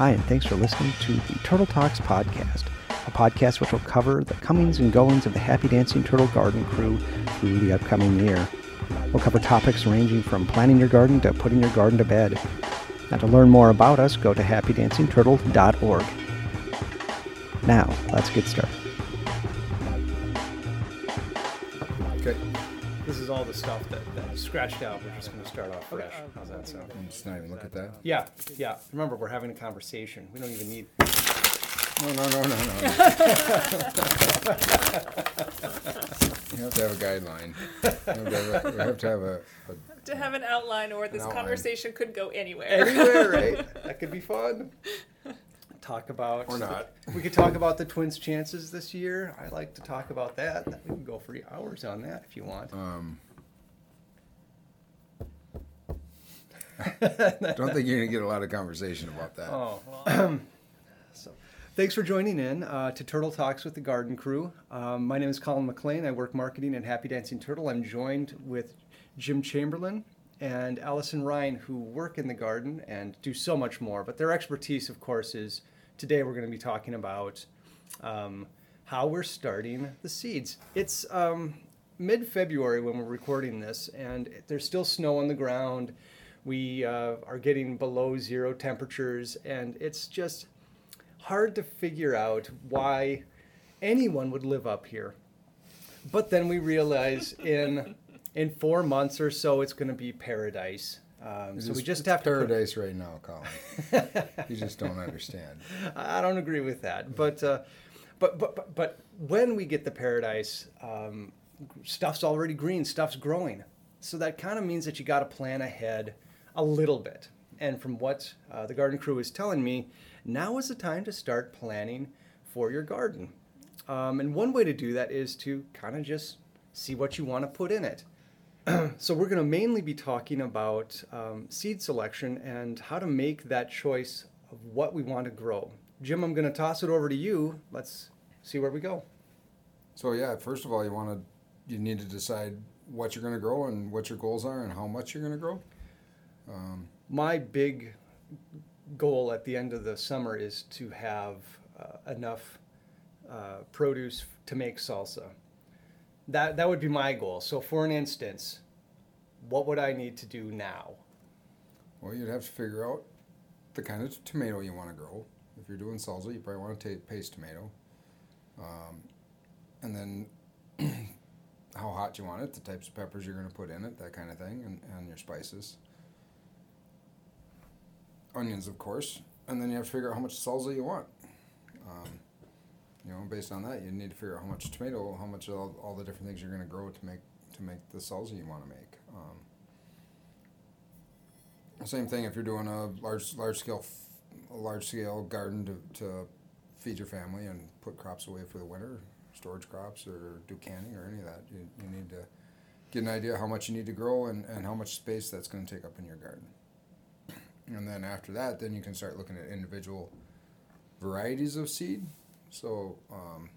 Hi, and thanks for listening to the Turtle Talks podcast, a podcast which will cover the comings and goings of the Happy Dancing Turtle Garden crew through the upcoming year. We'll cover topics ranging from planning your garden to putting your garden to bed. Now, to learn more about us, go to happydancingturtle.org. Now, let's get started. Okay. This is all the stuff that, scratched out. We're just going to start off fresh. How's that sound? Let's not even look at that. Yeah, yeah. Remember, we're having a conversation. We don't even need. No, no, no, no, no. you have to have a guideline. You have to have a, you have to have a, a to have an outline or this outline. conversation could go anywhere. Anywhere, right? That could be fun. Talk about. Or not. We could talk about the Twins' chances this year. I like to talk about that. We can go for hours on that if you want. um. don't think you're gonna get a lot of conversation about that. Oh, so thanks for joining in uh, to Turtle Talks with the Garden Crew. Um, my name is Colin McLean. I work marketing at Happy Dancing Turtle. I'm joined with Jim Chamberlain and Allison Ryan, who work in the garden and do so much more. But their expertise, of course, is today we're going to be talking about um, how we're starting the seeds. It's um, mid February when we're recording this, and there's still snow on the ground. We uh, are getting below zero temperatures, and it's just hard to figure out why anyone would live up here. But then we realize in in four months or so, it's going to be paradise. Um, so we just- have to. put- paradise right now, Colin. you just don't understand. I don't agree with that, but uh, but, but but but when we get the paradise, um, stuff's already green, stuff's growing, so that kind of means that you got to plan ahead a little bit. And from what uh, the garden crew is telling me, now is the time to start planning for your garden. Um, and one way to do that is to kind of just see what you want to put in it. so we're going to mainly be talking about um, seed selection and how to make that choice of what we want to grow. Jim, I'm going to toss it over to you. Let's see where we go. So yeah, first of all, you want to you need to decide what you're gonna grow and what your goals are and how much you're gonna grow. Um, My big goal at the end of the summer is to have uh, enough uh, produce to make salsa. That that would be my goal. So, for an instance, what would I need to do now? Well, you'd have to figure out the kind of tomato you want to grow. If you're doing salsa, you probably want to take paste tomato. Um, and then how hot you want it, the types of peppers you're going to put in it, that kind of thing, and, and your spices. Onions, of course. And then you have to figure out how much salsa you want. Um, you know, based on that, you need to figure out how much tomato, how much all, all the different things you're going to grow to make to make the salsa you want to make. Um, same thing if you're doing a large large scale a large scale garden to, to feed your family and put crops away for the winter, storage crops or do canning or any of that. You, you need to get an idea how much you need to grow and, and how much space that's going to take up in your garden. And then after that, then you can start looking at individual varieties of seed. So um,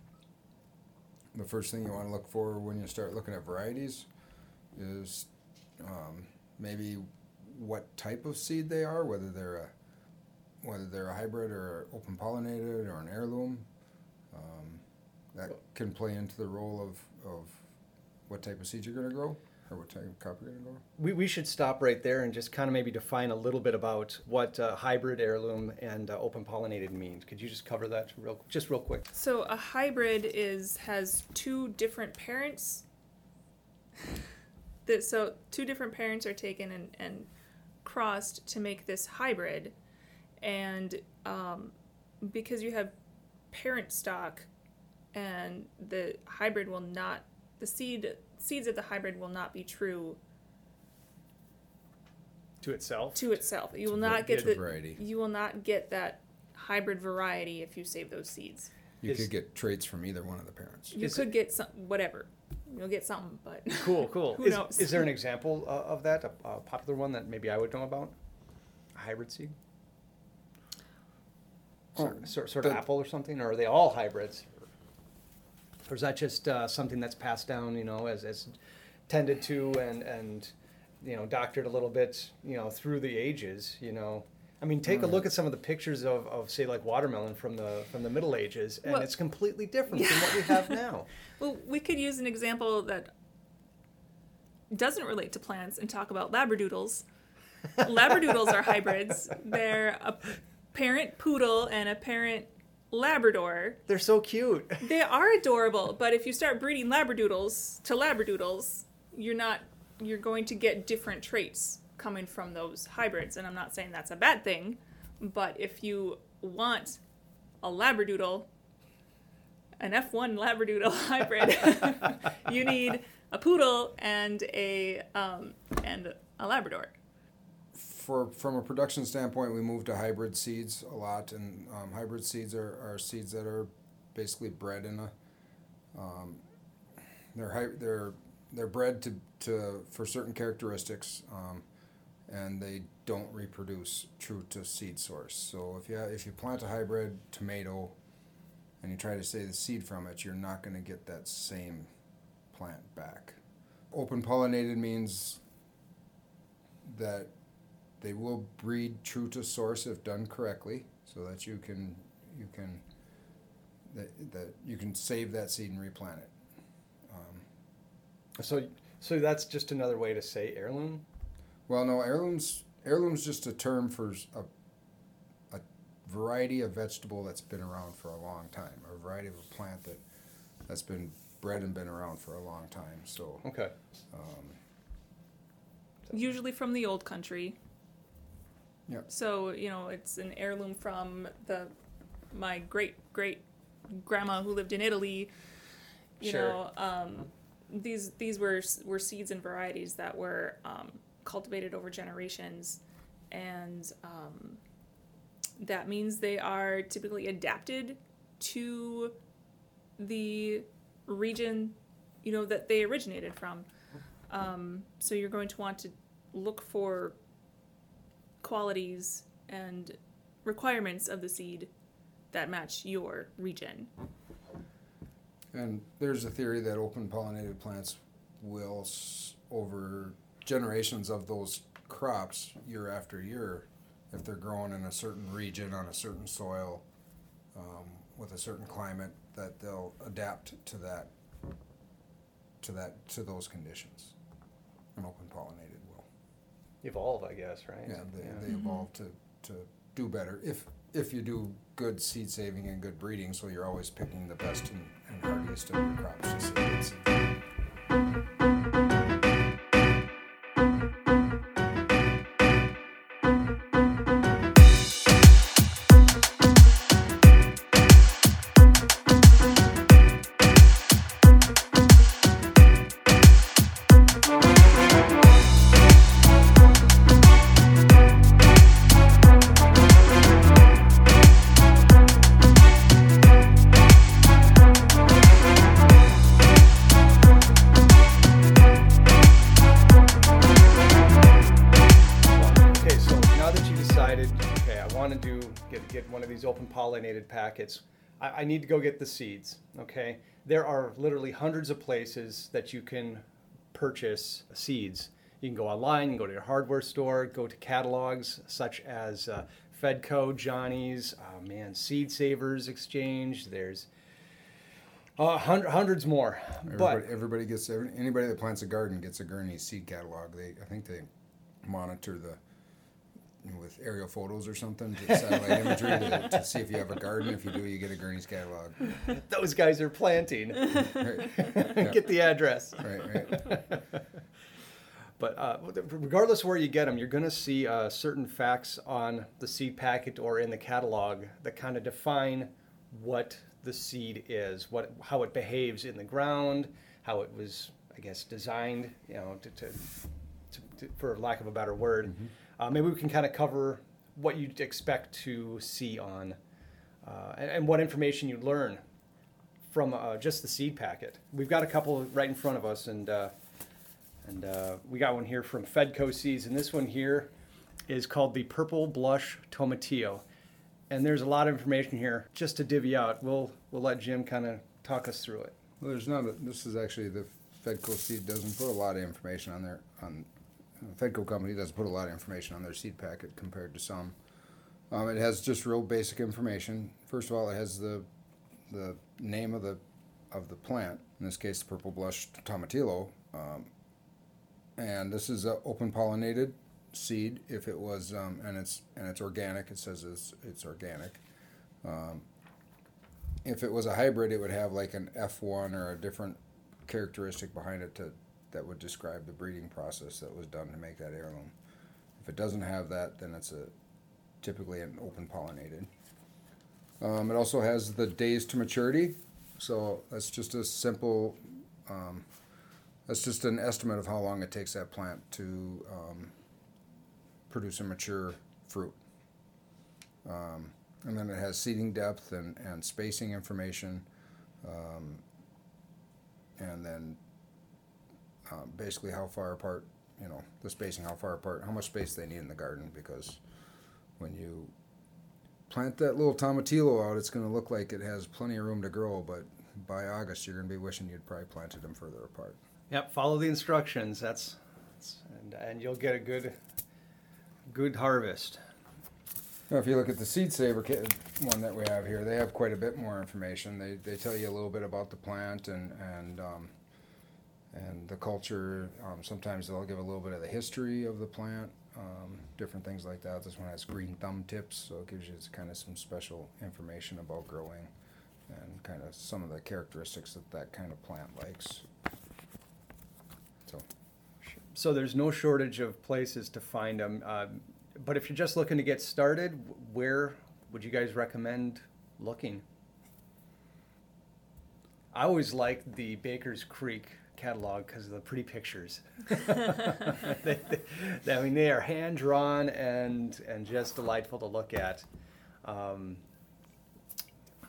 the first thing you want to look for when you start looking at varieties is um, maybe what type of seed they are, whether they're a whether they're a hybrid or open pollinated or an heirloom. Um, that can play into the role of, of what type of seed you're going to grow or what type of crop you're going to grow. We, we should stop right there and just kind of maybe define a little bit about what uh, hybrid, heirloom, and uh, open pollinated means. Could you just cover that real, just real quick? So a hybrid is has two different parents. That so two different parents are taken and, and crossed to make this hybrid, and um, because you have parent stock, and the hybrid will not the seed seeds of the hybrid will not be true To itself? to itself. You will not get the variety. you will not get that hybrid variety if you save those seeds. You Is- could get traits from either one of the parents. You Is could get some whatever. You'll get something, but Cool, cool. Who is, knows? is there an example uh, of that, a, a popular one that maybe I would know about? A hybrid seed? Sort, Oh, sort, sort of the- apple or something, or are they all hybrids? Or is that just uh, something that's passed down, you know, as, as tended to and, and, you know, doctored a little bit, you know, through the ages, you know? I mean, take a look at some of the pictures of, of say like watermelon from the from the Middle Ages, and Well- it's completely different from what we have now. Well, we could use an example that doesn't relate to plants and talk about labradoodles. labradoodles are hybrids. They're a parent poodle and a parent labrador. They're so cute. They are adorable, but if you start breeding labradoodles to labradoodles, you're not you're going to get different traits coming from those hybrids. And I'm not saying that's a bad thing, but if you want a labradoodle, an F1 labradoodle hybrid, you need a poodle and a um, and a labrador. For from a production standpoint, we move to hybrid seeds a lot, and um, hybrid seeds are, are seeds that are basically bred in a. Um, they're they're they're bred to, to for certain characteristics, um, and they don't reproduce true to seed source. So if you if you plant a hybrid tomato, and you try to save the seed from it, you're not going to get that same plant back. Open pollinated means that they will breed true to source if done correctly, so that you can you can that, that you can save that seed and replant it. Um, So so that's just another way to say heirloom. well, no, heirlooms heirlooms just a term for a, a variety of vegetable that's been around for a long time, a variety of a plant that that's been bred and been around for a long time. So Okay. um, Usually from the old country. Yep. So you know it's an heirloom from the my great great grandma who lived in Italy. You Sure. know, um, these these were were seeds and varieties that were um, cultivated over generations, and um, that means they are typically adapted to the region, you know, that they originated from. Um, so you're going to want to look for qualities and requirements of the seed that match your region. And there's a theory that open pollinated plants will, over generations of those crops, year after year, if they're grown in a certain region on a certain soil um, with a certain climate, that they'll adapt to that, to that, to those conditions. An open pollinated. Evolve, I guess, right? Yeah, they, they mm-hmm. evolve to, to do better if if you do good seed saving and good breeding. So you're always picking the best and, and hardiest of your crops open pollinated packets, I, I need to go get the seeds. Okay, there are literally hundreds of places that you can purchase seeds. You can go online, you can go to your hardware store, go to catalogs such as uh, Fedco, Johnny's, oh man, Seed Savers Exchange. There's uh, hundred, hundreds more. Everybody, But everybody gets every, anybody that plants a garden gets a Gurney seed catalog. They I think they monitor the with aerial photos or something, to satellite imagery to, to see if you have a garden. If you do, you get a Gurney's catalog. those guys are planting. Right, Yeah. get the address. right, right. But uh, regardless of where you get them, you're going to see uh, certain facts on the seed packet or in the catalog that kind of define what the seed is, what how it behaves in the ground, how it was, I guess, designed, you know, to, to, to, to for lack of a better word. Uh, maybe we can kind of cover what you'd expect to see on, uh, and, and what information you'd learn from uh, just the seed packet. We've got a couple right in front of us, and. Uh, and uh, we got one here from Fedco Seeds, and this one here is called the Purple Blush Tomatillo. And there's a lot of information here. Just to divvy out, we'll we'll let Jim kind of talk us through it. Well, there's not. A, this is actually the Fedco seed doesn't put a lot of information on their on. The Fedco company doesn't put a lot of information on their seed packet compared to some. Um, it has just real basic information. First of all, it has the the name of the of the plant. In this case, the purple blush tomatillo. Um, and this is a open pollinated seed. If it was um, and it's and it's organic, it says it's it's organic. Um, if it was a hybrid, it would have like an F1 or a different characteristic behind it to, that would describe the breeding process that was done to make that heirloom. If it doesn't have that, then it's a typically an open pollinated. Um, it also has the days to maturity, so that's just a simple. Um, that's just an estimate of how long it takes that plant to um, produce a mature fruit. Um, and then it has seeding depth and, and spacing information. Um, and then basically how far apart, you know, the spacing, how far apart, how much space they need in the garden because when you plant that little tomatillo out, it's going to look like it has plenty of room to grow, but by August you're going to be wishing you'd probably planted them further apart. Yep, follow the instructions. That's, that's and, and you'll get a good good harvest. Now, if you look at the seed saver kit, one that we have here, they have quite a bit more information. They, they tell you a little bit about the plant and and um, and the culture. Um, sometimes they'll give a little bit of the history of the plant, um, different things like that. This one has green thumb tips, so it gives you kind of some special information about growing and kind of some of the characteristics that that kind of plant likes. So. So there's no shortage of places to find them. Um, but if you're just looking to get started, where would you guys recommend looking? I always like the Baker's Creek catalog because of the pretty pictures. they, they, I mean, they are hand drawn and and just delightful to look at. Um,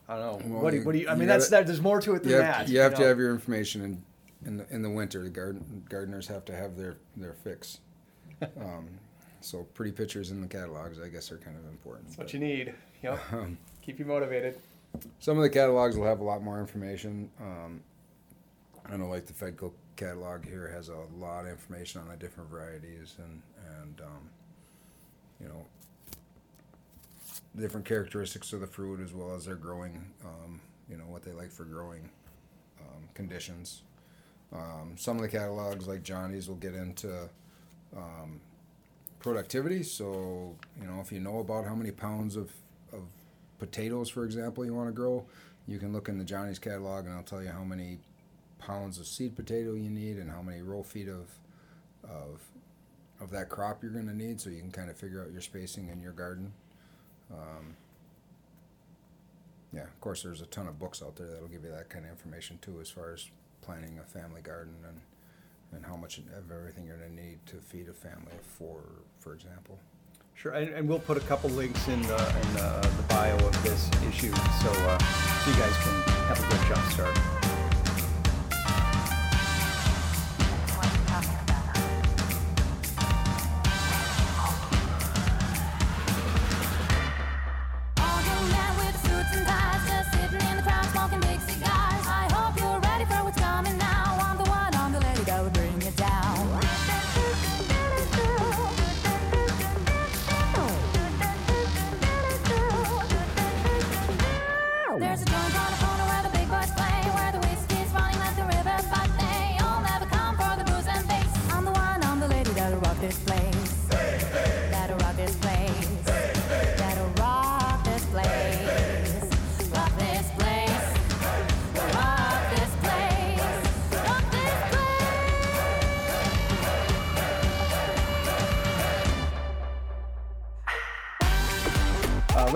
I don't know. Well, what, do, you- what do you? I you mean, that's gotta- that. There's more to it than You have, that. you have to have your information in, in the in the winter. The garden gardeners have to have their their fix. Um, so pretty pictures in the catalogs, I guess, are kind of important. That's what you need. Yep. um, Keep you motivated. some of the catalogs will have a lot more information. Um, I know, like the Fedco catalog here has a lot of information on the different varieties and and um, you know different characteristics of the fruit as well as their growing. Um, you know what they like for growing um, conditions. Um, some of the catalogs, like Johnny's, will get into um, productivity. So you know if you know about how many pounds of of potatoes, for example, you want to grow, you can look in the Johnny's catalog and I'll tell you how many pounds of seed potato you need and how many row feet of of of that crop you're going to need, so you can kind of figure out your spacing in your garden. Um, yeah, of course, there's a ton of books out there that'll give you that kind of information too, as far as planning a family garden and and how much of everything you're going to need to feed a family of four, for example. Sure, and, and we'll put a couple links in the, in the, the bio of this issue so, uh, so you guys can have a good jump start.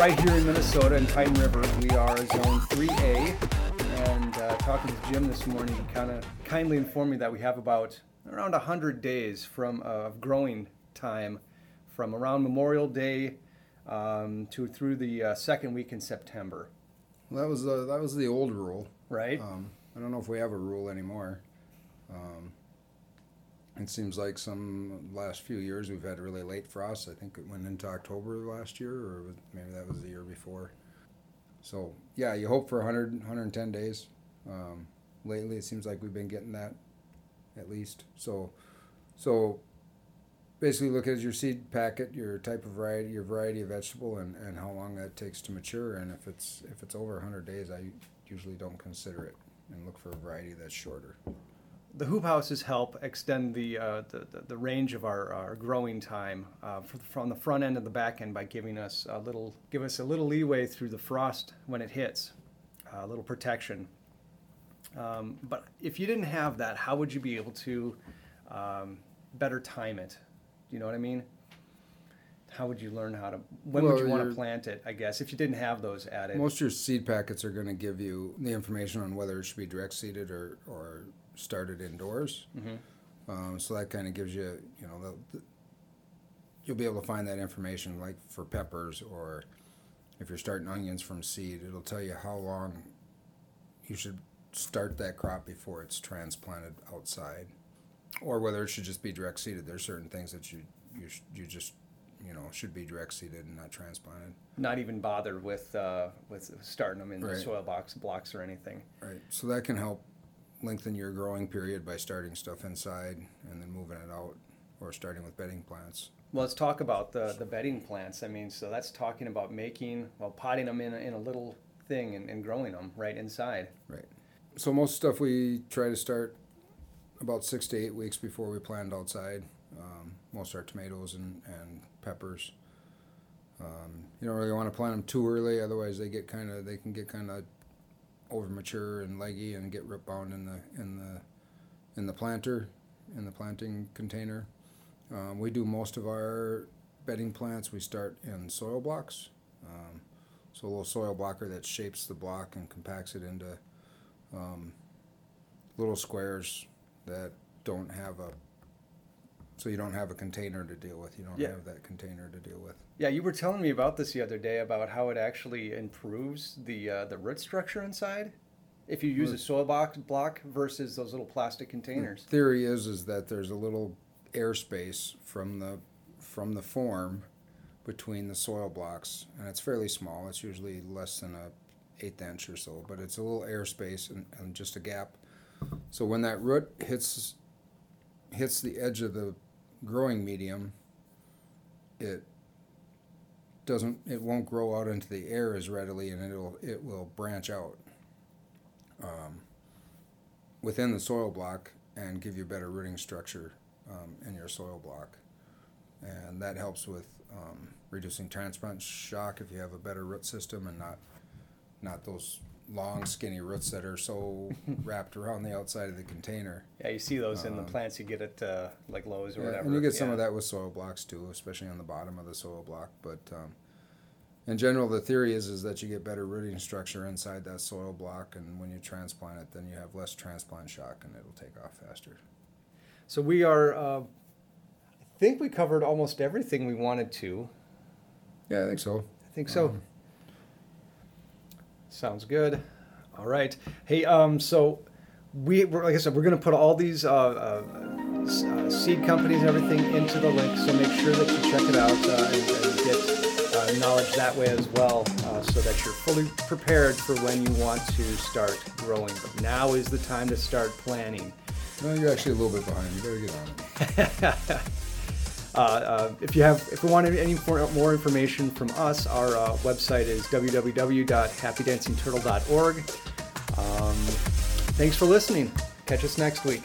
Right here in Minnesota in Pine River, we are Zone 3A. And uh, talking to Jim this morning, he kind of kindly informed me that we have about around 100 days from uh, of growing time from around Memorial Day um, to through the uh, second week in September, Well, that was the that was the old rule. right? Um, I don't know if we have a rule anymore. Um, it seems like some last few years we've had really late frosts. I think it went into October last year, or maybe that was the year before. So yeah, you hope for 100, 110 days. Um, lately, it seems like we've been getting that at least. So, so basically look at your seed packet, your type of variety, your variety of vegetable, and, and how long that takes to mature. And if it's if it's over 100 days, I usually don't consider it and look for a variety that's shorter. The hoop houses help extend the, uh, the, the, the range of our, our growing time uh, from the front end and the back end by giving us a little give us a little leeway through the frost when it hits, a little protection. Um, but if you didn't have that, how would you be able to um, better time it? Do You know what I mean? How would you learn how to? When would you want to plant it? I guess if you didn't have those added. Most of your seed packets are going to give you the information on whether it should be direct seeded or, or started indoors. Um, so that kind of gives you, you know, the, the, you'll be able to find that information like for peppers or if you're starting onions from seed, it'll tell you how long you should start that crop before it's transplanted outside or whether it should just be direct seeded. There's certain things that you, you, sh- you just, you know, should be direct seeded and not transplanted. not even bothered with uh, with starting them in the soil box blocks or anything. Right, so that can help lengthen your growing period by starting stuff inside and then moving it out, or starting with bedding plants. Well, let's talk about the, the bedding plants. I mean, so that's talking about making, well, potting them in a, in a little thing and, and growing them right inside. Right. So most stuff we try to start about six to eight weeks before we plant outside. Um, most our tomatoes and, and peppers. Um, you don't really want to plant them too early, otherwise they get kind of they can get kind of over mature and leggy and get rip bound in the in the in the planter in the planting container. Um, we do most of our bedding plants. We start in soil blocks. Um, so a little soil blocker that shapes the block and compacts it into um, little squares that don't have a so you don't have a container to deal with. You don't Yeah. have that container to deal with. Yeah, you were telling me about this the other day about how it actually improves the uh, the root structure inside if you use a soil box block versus those little plastic containers. The Theory is is that there's a little airspace from the from the form between the soil blocks, and it's fairly small. It's usually less than a eighth inch or so, but it's a little airspace and, and just a gap. So when that root hits hits the edge of the growing medium, it doesn't it won't grow out into the air as readily, and it'll it will branch out um, within the soil block and give you better rooting structure um, in your soil block, and that helps with um, reducing transplant shock if you have a better root system and not not those long skinny roots that are so wrapped around the outside of the container. Yeah, you see those in the Um, plants you get at uh, like Lowe's or Yeah, whatever. and you get some of that with soil blocks too, especially on the bottom of the soil block. But um, in general, the theory is is that you get better rooting structure inside that soil block, and when you transplant it, then you have less transplant shock, and it'll take off faster. So we are. Uh, I think we covered almost everything we wanted to. Yeah, I think so. I think so. Um, Sounds good. All right. Hey, um, so we, we're, like I said, we're going to put all these uh, uh, uh, seed companies and everything into the link. So make sure that you check it out uh, and, and get uh, knowledge that way as well, uh, so that you're fully prepared for when you want to start growing. But now is the time to start planning. No, you're actually a little bit behind. You better get on it. Uh, uh, if you have, if you want any more, information from us, our uh, website is www.happydancingturtle.org. Um, thanks for listening. Catch us next week.